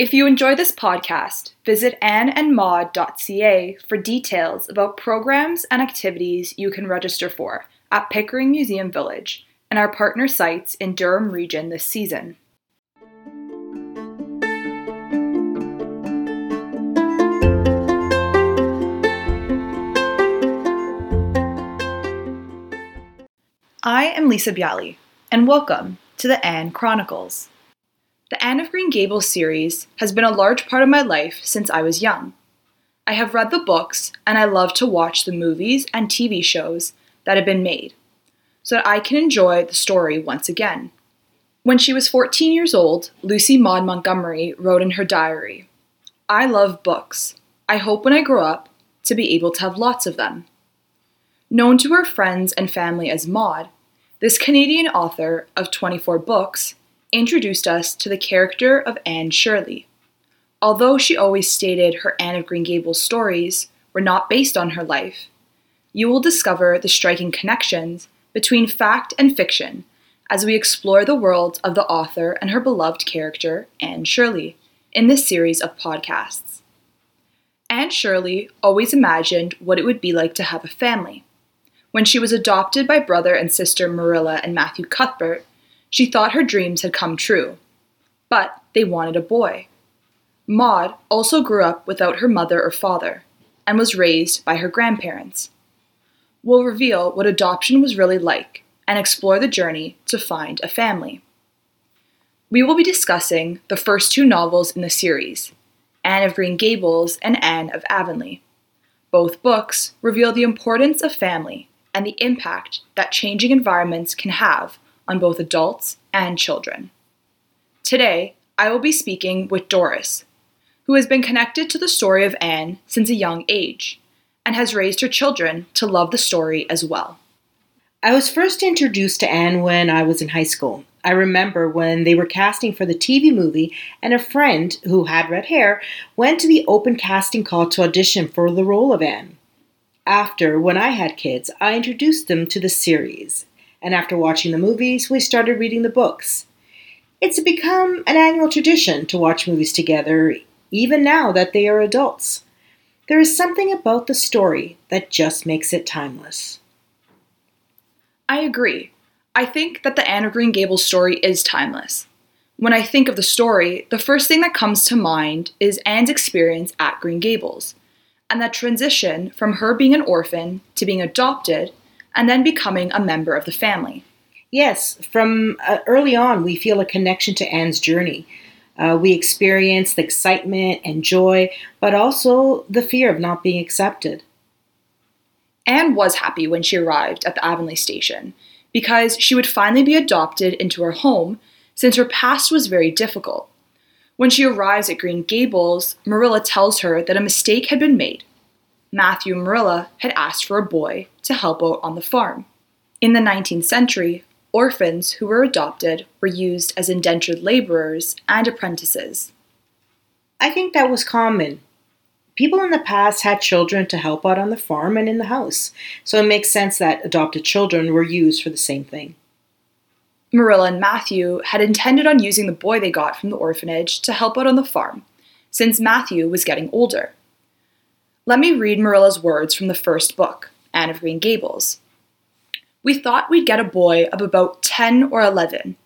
If you enjoy this podcast, visit anneandmaud.ca for details about programs and activities you can register for at Pickering Museum Village and our partner sites in Durham Region this season. I am Lisa Bialy, and welcome to the Anne Chronicles. The Anne of Green Gables series has been a large part of my life since I was young. I have read the books and I love to watch the movies and TV shows that have been made so that I can enjoy the story once again. When she was 14 years old, Lucy Maud Montgomery wrote in her diary I love books. I hope when I grow up to be able to have lots of them. Known to her friends and family as Maud, this Canadian author of 24 books introduced us to the character of Anne Shirley. Although she always stated her Anne of Green Gables stories were not based on her life, you will discover the striking connections between fact and fiction as we explore the world of the author and her beloved character, Anne Shirley, in this series of podcasts. Anne Shirley always imagined what it would be like to have a family. When she was adopted by brother and sister Marilla and Matthew Cuthbert, she thought her dreams had come true, but they wanted a boy. Maud also grew up without her mother or father and was raised by her grandparents. We'll reveal what adoption was really like and explore the journey to find a family. We will be discussing the first two novels in the series Anne of Green Gables and Anne of Avonlea. Both books reveal the importance of family and the impact that changing environments can have on both adults and children. Today, I will be speaking with Doris, who has been connected to the story of Anne since a young age and has raised her children to love the story as well. I was first introduced to Anne when I was in high school. I remember when they were casting for the TV movie, and a friend who had red hair went to the open casting call to audition for the role of Anne. After, when I had kids, I introduced them to the series, and after watching the movies, we started reading the books. It's become an annual tradition to watch movies together, even now that they are adults. There is something about the story that just makes it timeless. I agree. I think that the Anne of Green Gables story is timeless. When I think of the story, the first thing that comes to mind is Anne's experience at Green Gables, and that transition from her being an orphan to being adopted and then becoming a member of the family. Yes, from uh, early on, we feel a connection to Anne's journey. Uh, we experience the excitement and joy, but also the fear of not being accepted. Anne was happy when she arrived at the Avonlea station because she would finally be adopted into her home since her past was very difficult. When she arrives at Green Gables, Marilla tells her that a mistake had been made Matthew Marilla had asked for a boy to help out on the farm. In the 19th century, orphans who were adopted were used as indentured laborers and apprentices. I think that was common. People in the past had children to help out on the farm and in the house, so it makes sense that adopted children were used for the same thing. Marilla and Matthew had intended on using the boy they got from the orphanage to help out on the farm, since Matthew was getting older. Let me read Marilla's words from the first book, Anne of Green Gables. We thought we'd get a boy of about 10 or 11.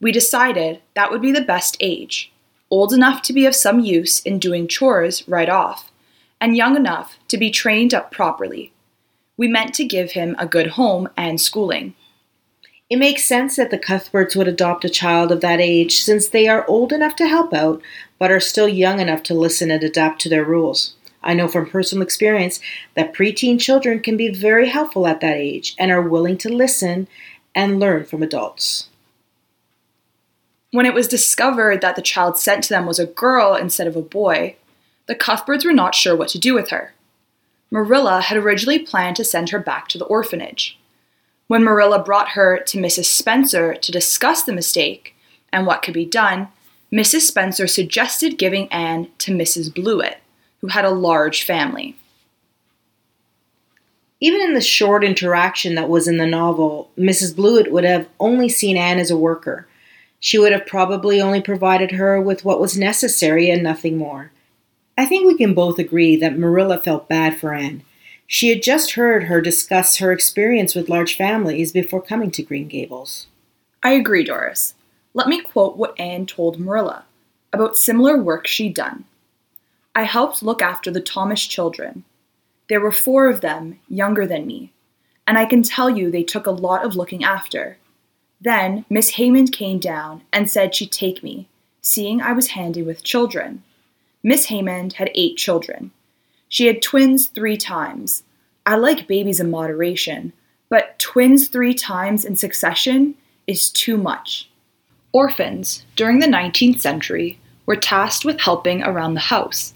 We decided that would be the best age, old enough to be of some use in doing chores right off, and young enough to be trained up properly. We meant to give him a good home and schooling. It makes sense that the Cuthberts would adopt a child of that age since they are old enough to help out, but are still young enough to listen and adapt to their rules. I know from personal experience that preteen children can be very helpful at that age and are willing to listen and learn from adults. When it was discovered that the child sent to them was a girl instead of a boy, the Cuthberts were not sure what to do with her. Marilla had originally planned to send her back to the orphanage. When Marilla brought her to Mrs. Spencer to discuss the mistake and what could be done, Mrs. Spencer suggested giving Anne to Mrs. Blewett who had a large family. Even in the short interaction that was in the novel, Mrs. Blewett would have only seen Anne as a worker. She would have probably only provided her with what was necessary and nothing more. I think we can both agree that Marilla felt bad for Anne. She had just heard her discuss her experience with large families before coming to Green Gables. I agree, Doris. Let me quote what Anne told Marilla about similar work she'd done. I helped look after the Thomas children. There were four of them, younger than me, and I can tell you they took a lot of looking after. Then Miss Hammond came down and said she'd take me, seeing I was handy with children. Miss Hammond had eight children. She had twins three times. I like babies in moderation, but twins three times in succession is too much. Orphans, during the 19th century, were tasked with helping around the house,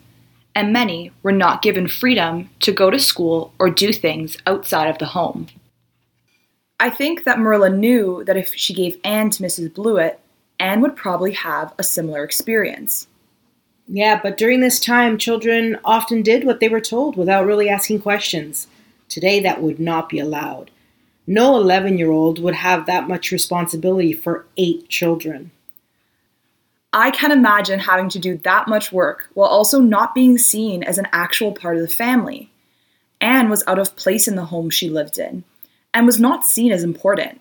and many were not given freedom to go to school or do things outside of the home. I think that Marilla knew that if she gave Anne to Mrs. Blewett, Anne would probably have a similar experience. Yeah, but during this time, children often did what they were told without really asking questions. Today, that would not be allowed. No 11 year old would have that much responsibility for eight children. I can imagine having to do that much work while also not being seen as an actual part of the family. Anne was out of place in the home she lived in and was not seen as important.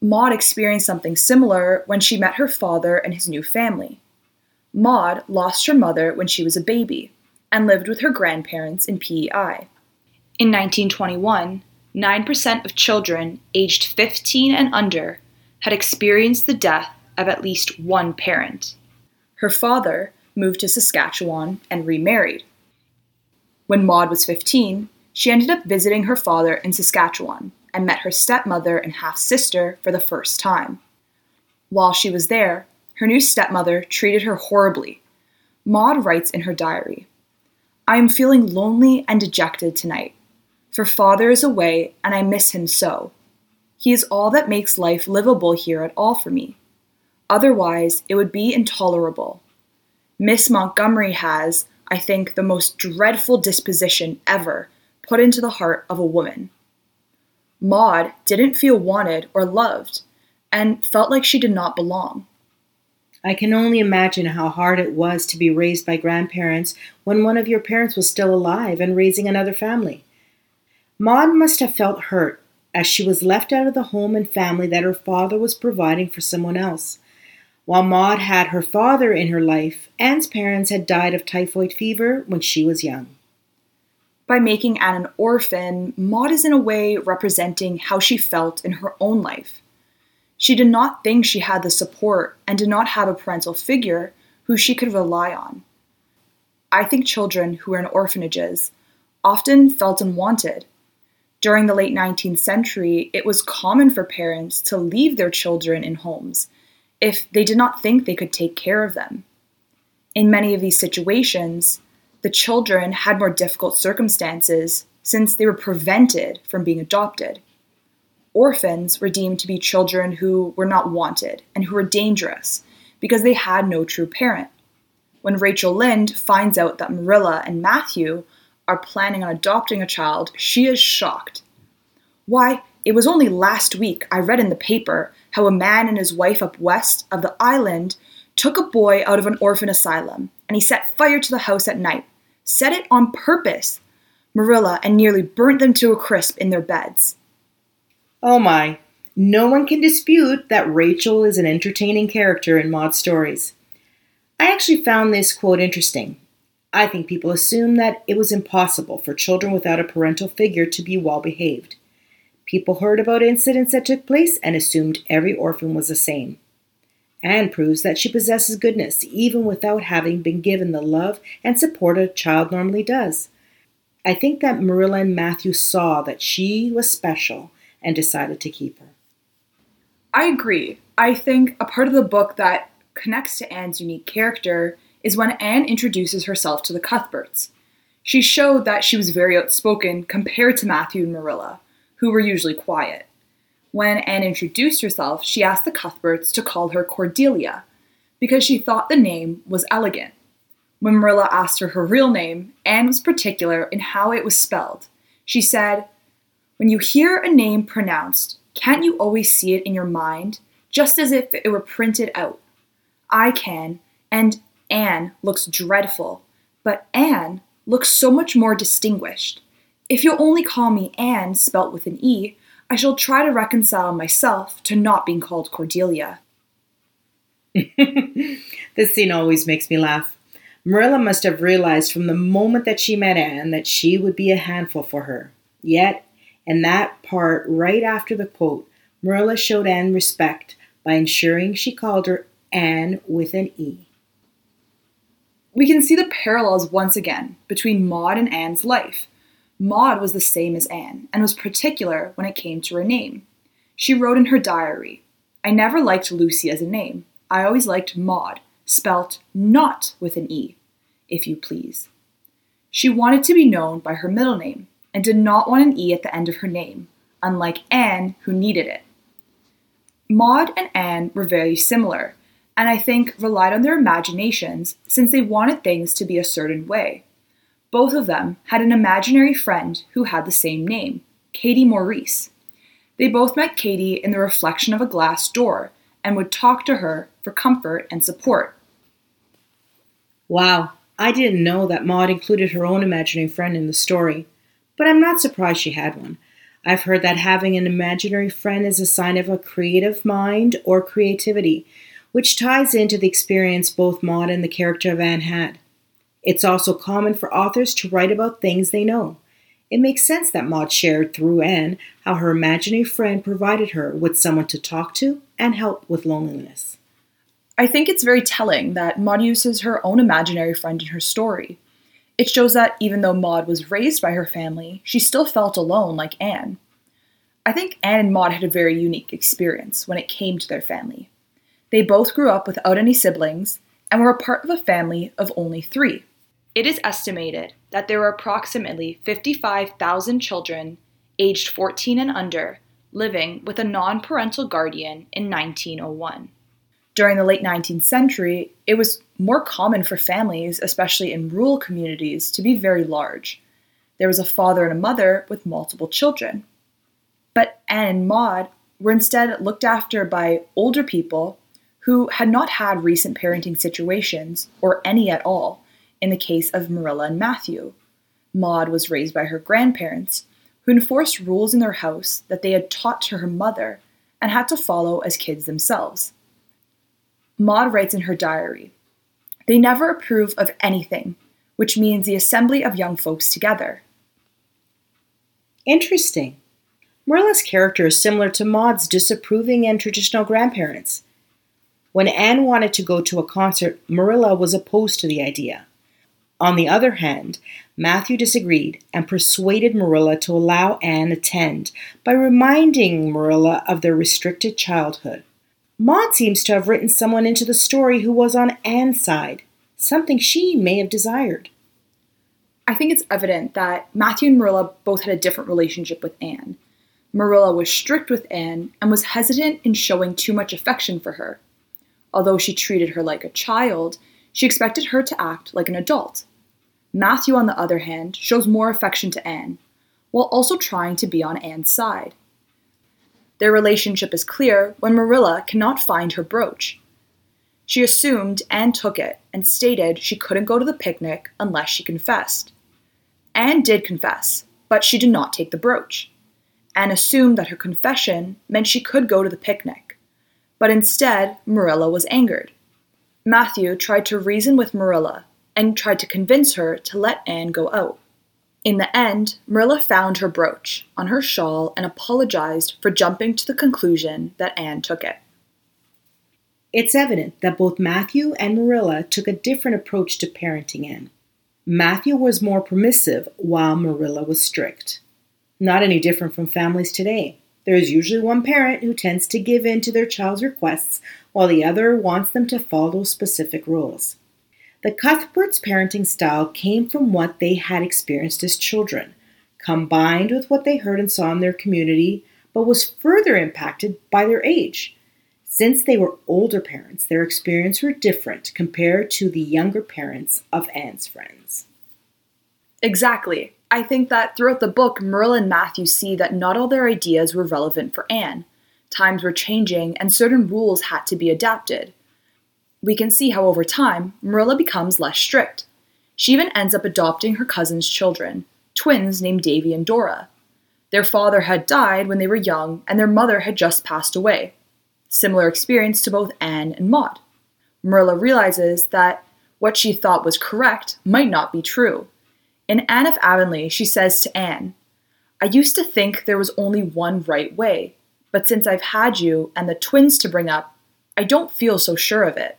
Maud experienced something similar when she met her father and his new family. Maud lost her mother when she was a baby and lived with her grandparents in PEI. In 1921, 9% of children aged 15 and under had experienced the death of at least one parent. Her father moved to Saskatchewan and remarried. When Maud was 15, she ended up visiting her father in Saskatchewan and met her stepmother and half sister for the first time. While she was there, her new stepmother treated her horribly. Maud writes in her diary I am feeling lonely and dejected tonight, for father is away and I miss him so. He is all that makes life livable here at all for me. Otherwise, it would be intolerable. Miss Montgomery has, I think, the most dreadful disposition ever put into the heart of a woman. Maud didn't feel wanted or loved and felt like she did not belong. I can only imagine how hard it was to be raised by grandparents when one of your parents was still alive and raising another family. Maud must have felt hurt as she was left out of the home and family that her father was providing for someone else. While Maud had her father in her life, Anne's parents had died of typhoid fever when she was young by making Anne an orphan, Maud is in a way representing how she felt in her own life. She did not think she had the support and did not have a parental figure who she could rely on. I think children who were in orphanages often felt unwanted. During the late 19th century, it was common for parents to leave their children in homes if they did not think they could take care of them. In many of these situations, the children had more difficult circumstances since they were prevented from being adopted. Orphans were deemed to be children who were not wanted and who were dangerous because they had no true parent. When Rachel Lynde finds out that Marilla and Matthew are planning on adopting a child, she is shocked. Why, it was only last week I read in the paper how a man and his wife up west of the island took a boy out of an orphan asylum and he set fire to the house at night set it on purpose, Marilla, and nearly burnt them to a crisp in their beds. Oh my, no one can dispute that Rachel is an entertaining character in Maud's stories. I actually found this quote interesting. I think people assume that it was impossible for children without a parental figure to be well behaved. People heard about incidents that took place and assumed every orphan was the same. Anne proves that she possesses goodness even without having been given the love and support a child normally does. I think that Marilla and Matthew saw that she was special and decided to keep her. I agree. I think a part of the book that connects to Anne's unique character is when Anne introduces herself to the Cuthberts. She showed that she was very outspoken compared to Matthew and Marilla, who were usually quiet. When Anne introduced herself, she asked the Cuthberts to call her Cordelia because she thought the name was elegant. When Marilla asked her her real name, Anne was particular in how it was spelled. She said, When you hear a name pronounced, can't you always see it in your mind, just as if it were printed out? I can, and Anne looks dreadful, but Anne looks so much more distinguished. If you'll only call me Anne, spelt with an E, I shall try to reconcile myself to not being called Cordelia. this scene always makes me laugh. Marilla must have realized from the moment that she met Anne that she would be a handful for her. Yet, in that part right after the quote, Marilla showed Anne respect by ensuring she called her Anne with an E. We can see the parallels once again between Maud and Anne's life. Maud was the same as Anne and was particular when it came to her name. She wrote in her diary, I never liked Lucy as a name. I always liked Maud, spelt not with an E, if you please. She wanted to be known by her middle name and did not want an E at the end of her name, unlike Anne, who needed it. Maud and Anne were very similar, and I think relied on their imaginations since they wanted things to be a certain way. Both of them had an imaginary friend who had the same name, Katie Maurice. They both met Katie in the reflection of a glass door and would talk to her for comfort and support. Wow, I didn't know that Maud included her own imaginary friend in the story, but I'm not surprised she had one. I've heard that having an imaginary friend is a sign of a creative mind or creativity, which ties into the experience both Maud and the character of Anne had. It's also common for authors to write about things they know. It makes sense that Maud shared through Anne how her imaginary friend provided her with someone to talk to and help with loneliness. I think it's very telling that Maud uses her own imaginary friend in her story. It shows that even though Maud was raised by her family, she still felt alone like Anne. I think Anne and Maud had a very unique experience when it came to their family. They both grew up without any siblings and were a part of a family of only three. It is estimated that there were approximately 55,000 children aged 14 and under living with a non parental guardian in 1901. During the late 19th century, it was more common for families, especially in rural communities, to be very large. There was a father and a mother with multiple children. But Anne and Maud were instead looked after by older people who had not had recent parenting situations, or any at all, in the case of Marilla and Matthew. Maud was raised by her grandparents, who enforced rules in their house that they had taught to her mother and had to follow as kids themselves. Maud writes in her diary They never approve of anything, which means the assembly of young folks together. Interesting. Marilla's character is similar to Maud's disapproving and traditional grandparents. When Anne wanted to go to a concert, Marilla was opposed to the idea. On the other hand, Matthew disagreed and persuaded Marilla to allow Anne attend by reminding Marilla of their restricted childhood. Maud seems to have written someone into the story who was on Anne's side, something she may have desired. I think it's evident that Matthew and Marilla both had a different relationship with Anne. Marilla was strict with Anne and was hesitant in showing too much affection for her. Although she treated her like a child, she expected her to act like an adult. Matthew, on the other hand, shows more affection to Anne, while also trying to be on Anne's side. Their relationship is clear when Marilla cannot find her brooch. She assumed Anne took it and stated she couldn't go to the picnic unless she confessed. Anne did confess, but she did not take the brooch. Anne assumed that her confession meant she could go to the picnic, but instead Marilla was angered. Matthew tried to reason with Marilla and tried to convince her to let Anne go out. In the end, Marilla found her brooch on her shawl and apologized for jumping to the conclusion that Anne took it. It's evident that both Matthew and Marilla took a different approach to parenting Anne. Matthew was more permissive while Marilla was strict. Not any different from families today. There is usually one parent who tends to give in to their child's requests while the other wants them to follow specific rules. The Cuthberts' parenting style came from what they had experienced as children, combined with what they heard and saw in their community, but was further impacted by their age. Since they were older parents, their experience were different compared to the younger parents of Anne's friends. Exactly. I think that throughout the book, Marilla and Matthew see that not all their ideas were relevant for Anne. Times were changing, and certain rules had to be adapted. We can see how over time, Marilla becomes less strict. She even ends up adopting her cousin's children, twins named Davy and Dora. Their father had died when they were young, and their mother had just passed away. Similar experience to both Anne and Maud. Marilla realizes that what she thought was correct might not be true. In Anne of Avonlea, she says to Anne, I used to think there was only one right way, but since I've had you and the twins to bring up, I don't feel so sure of it.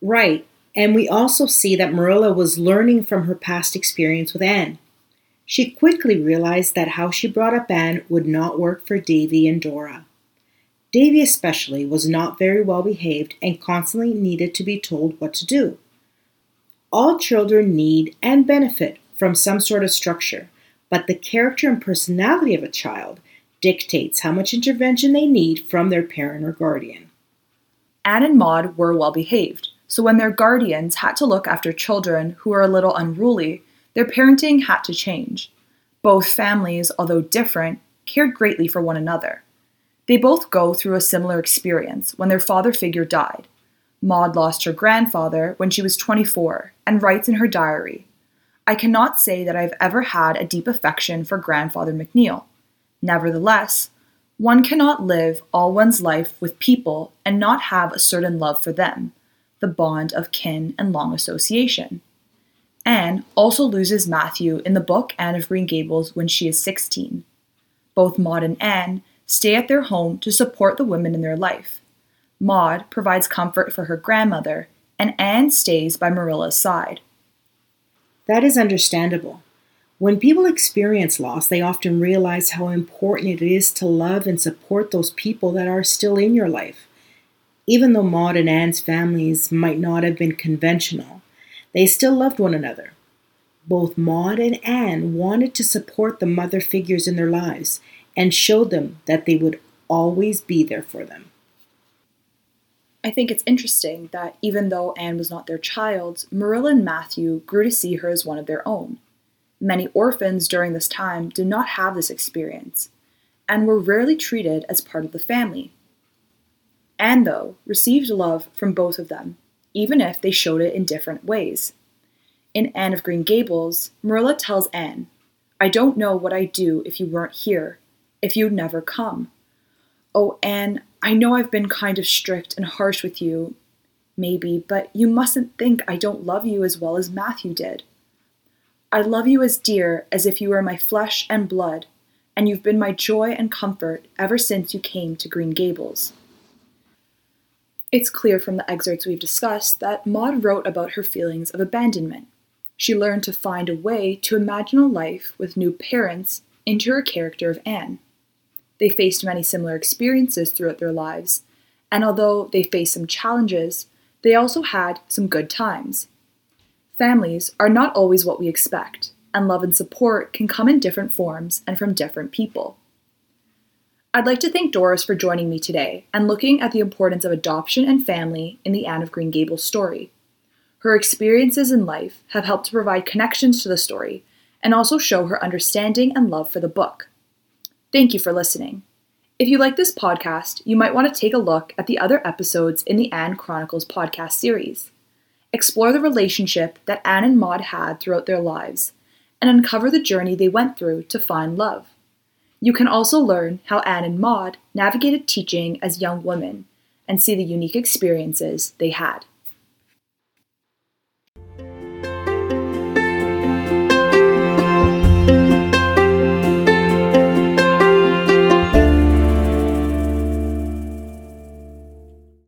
Right, and we also see that Marilla was learning from her past experience with Anne. She quickly realized that how she brought up Anne would not work for Davy and Dora. Davy, especially, was not very well behaved and constantly needed to be told what to do. All children need and benefit from some sort of structure, but the character and personality of a child dictates how much intervention they need from their parent or guardian. Anne and Maud were well behaved, so when their guardians had to look after children who were a little unruly, their parenting had to change. Both families, although different, cared greatly for one another. They both go through a similar experience when their father figure died. Maud lost her grandfather when she was 24 and writes in her diary I cannot say that I have ever had a deep affection for Grandfather Macneill. Nevertheless, one cannot live all one's life with people and not have a certain love for them, the bond of kin and long association. Anne also loses Matthew in the book Anne of Green Gables when she is 16. Both Maud and Anne stay at their home to support the women in their life. Maud provides comfort for her grandmother, and Anne stays by Marilla's side. That is understandable. When people experience loss, they often realize how important it is to love and support those people that are still in your life. Even though Maud and Anne's families might not have been conventional, they still loved one another. Both Maud and Anne wanted to support the mother figures in their lives and showed them that they would always be there for them. I think it's interesting that even though Anne was not their child, Marilla and Matthew grew to see her as one of their own. Many orphans during this time did not have this experience and were rarely treated as part of the family. Anne, though, received love from both of them, even if they showed it in different ways. In Anne of Green Gables, Marilla tells Anne, I don't know what I'd do if you weren't here, if you'd never come. Oh, Anne, I know I've been kind of strict and harsh with you, maybe, but you mustn't think I don't love you as well as Matthew did. I love you as dear as if you were my flesh and blood, and you've been my joy and comfort ever since you came to Green Gables. It's clear from the excerpts we've discussed that Maud wrote about her feelings of abandonment. She learned to find a way to imagine a life with new parents into her character of Anne. They faced many similar experiences throughout their lives, and although they faced some challenges, they also had some good times. Families are not always what we expect, and love and support can come in different forms and from different people. I'd like to thank Doris for joining me today and looking at the importance of adoption and family in the Anne of Green Gables story. Her experiences in life have helped to provide connections to the story and also show her understanding and love for the book. Thank you for listening. If you like this podcast, you might want to take a look at the other episodes in the Anne Chronicles podcast series explore the relationship that Anne and Maud had throughout their lives, and uncover the journey they went through to find love. You can also learn how Anne and Maud navigated teaching as young women and see the unique experiences they had.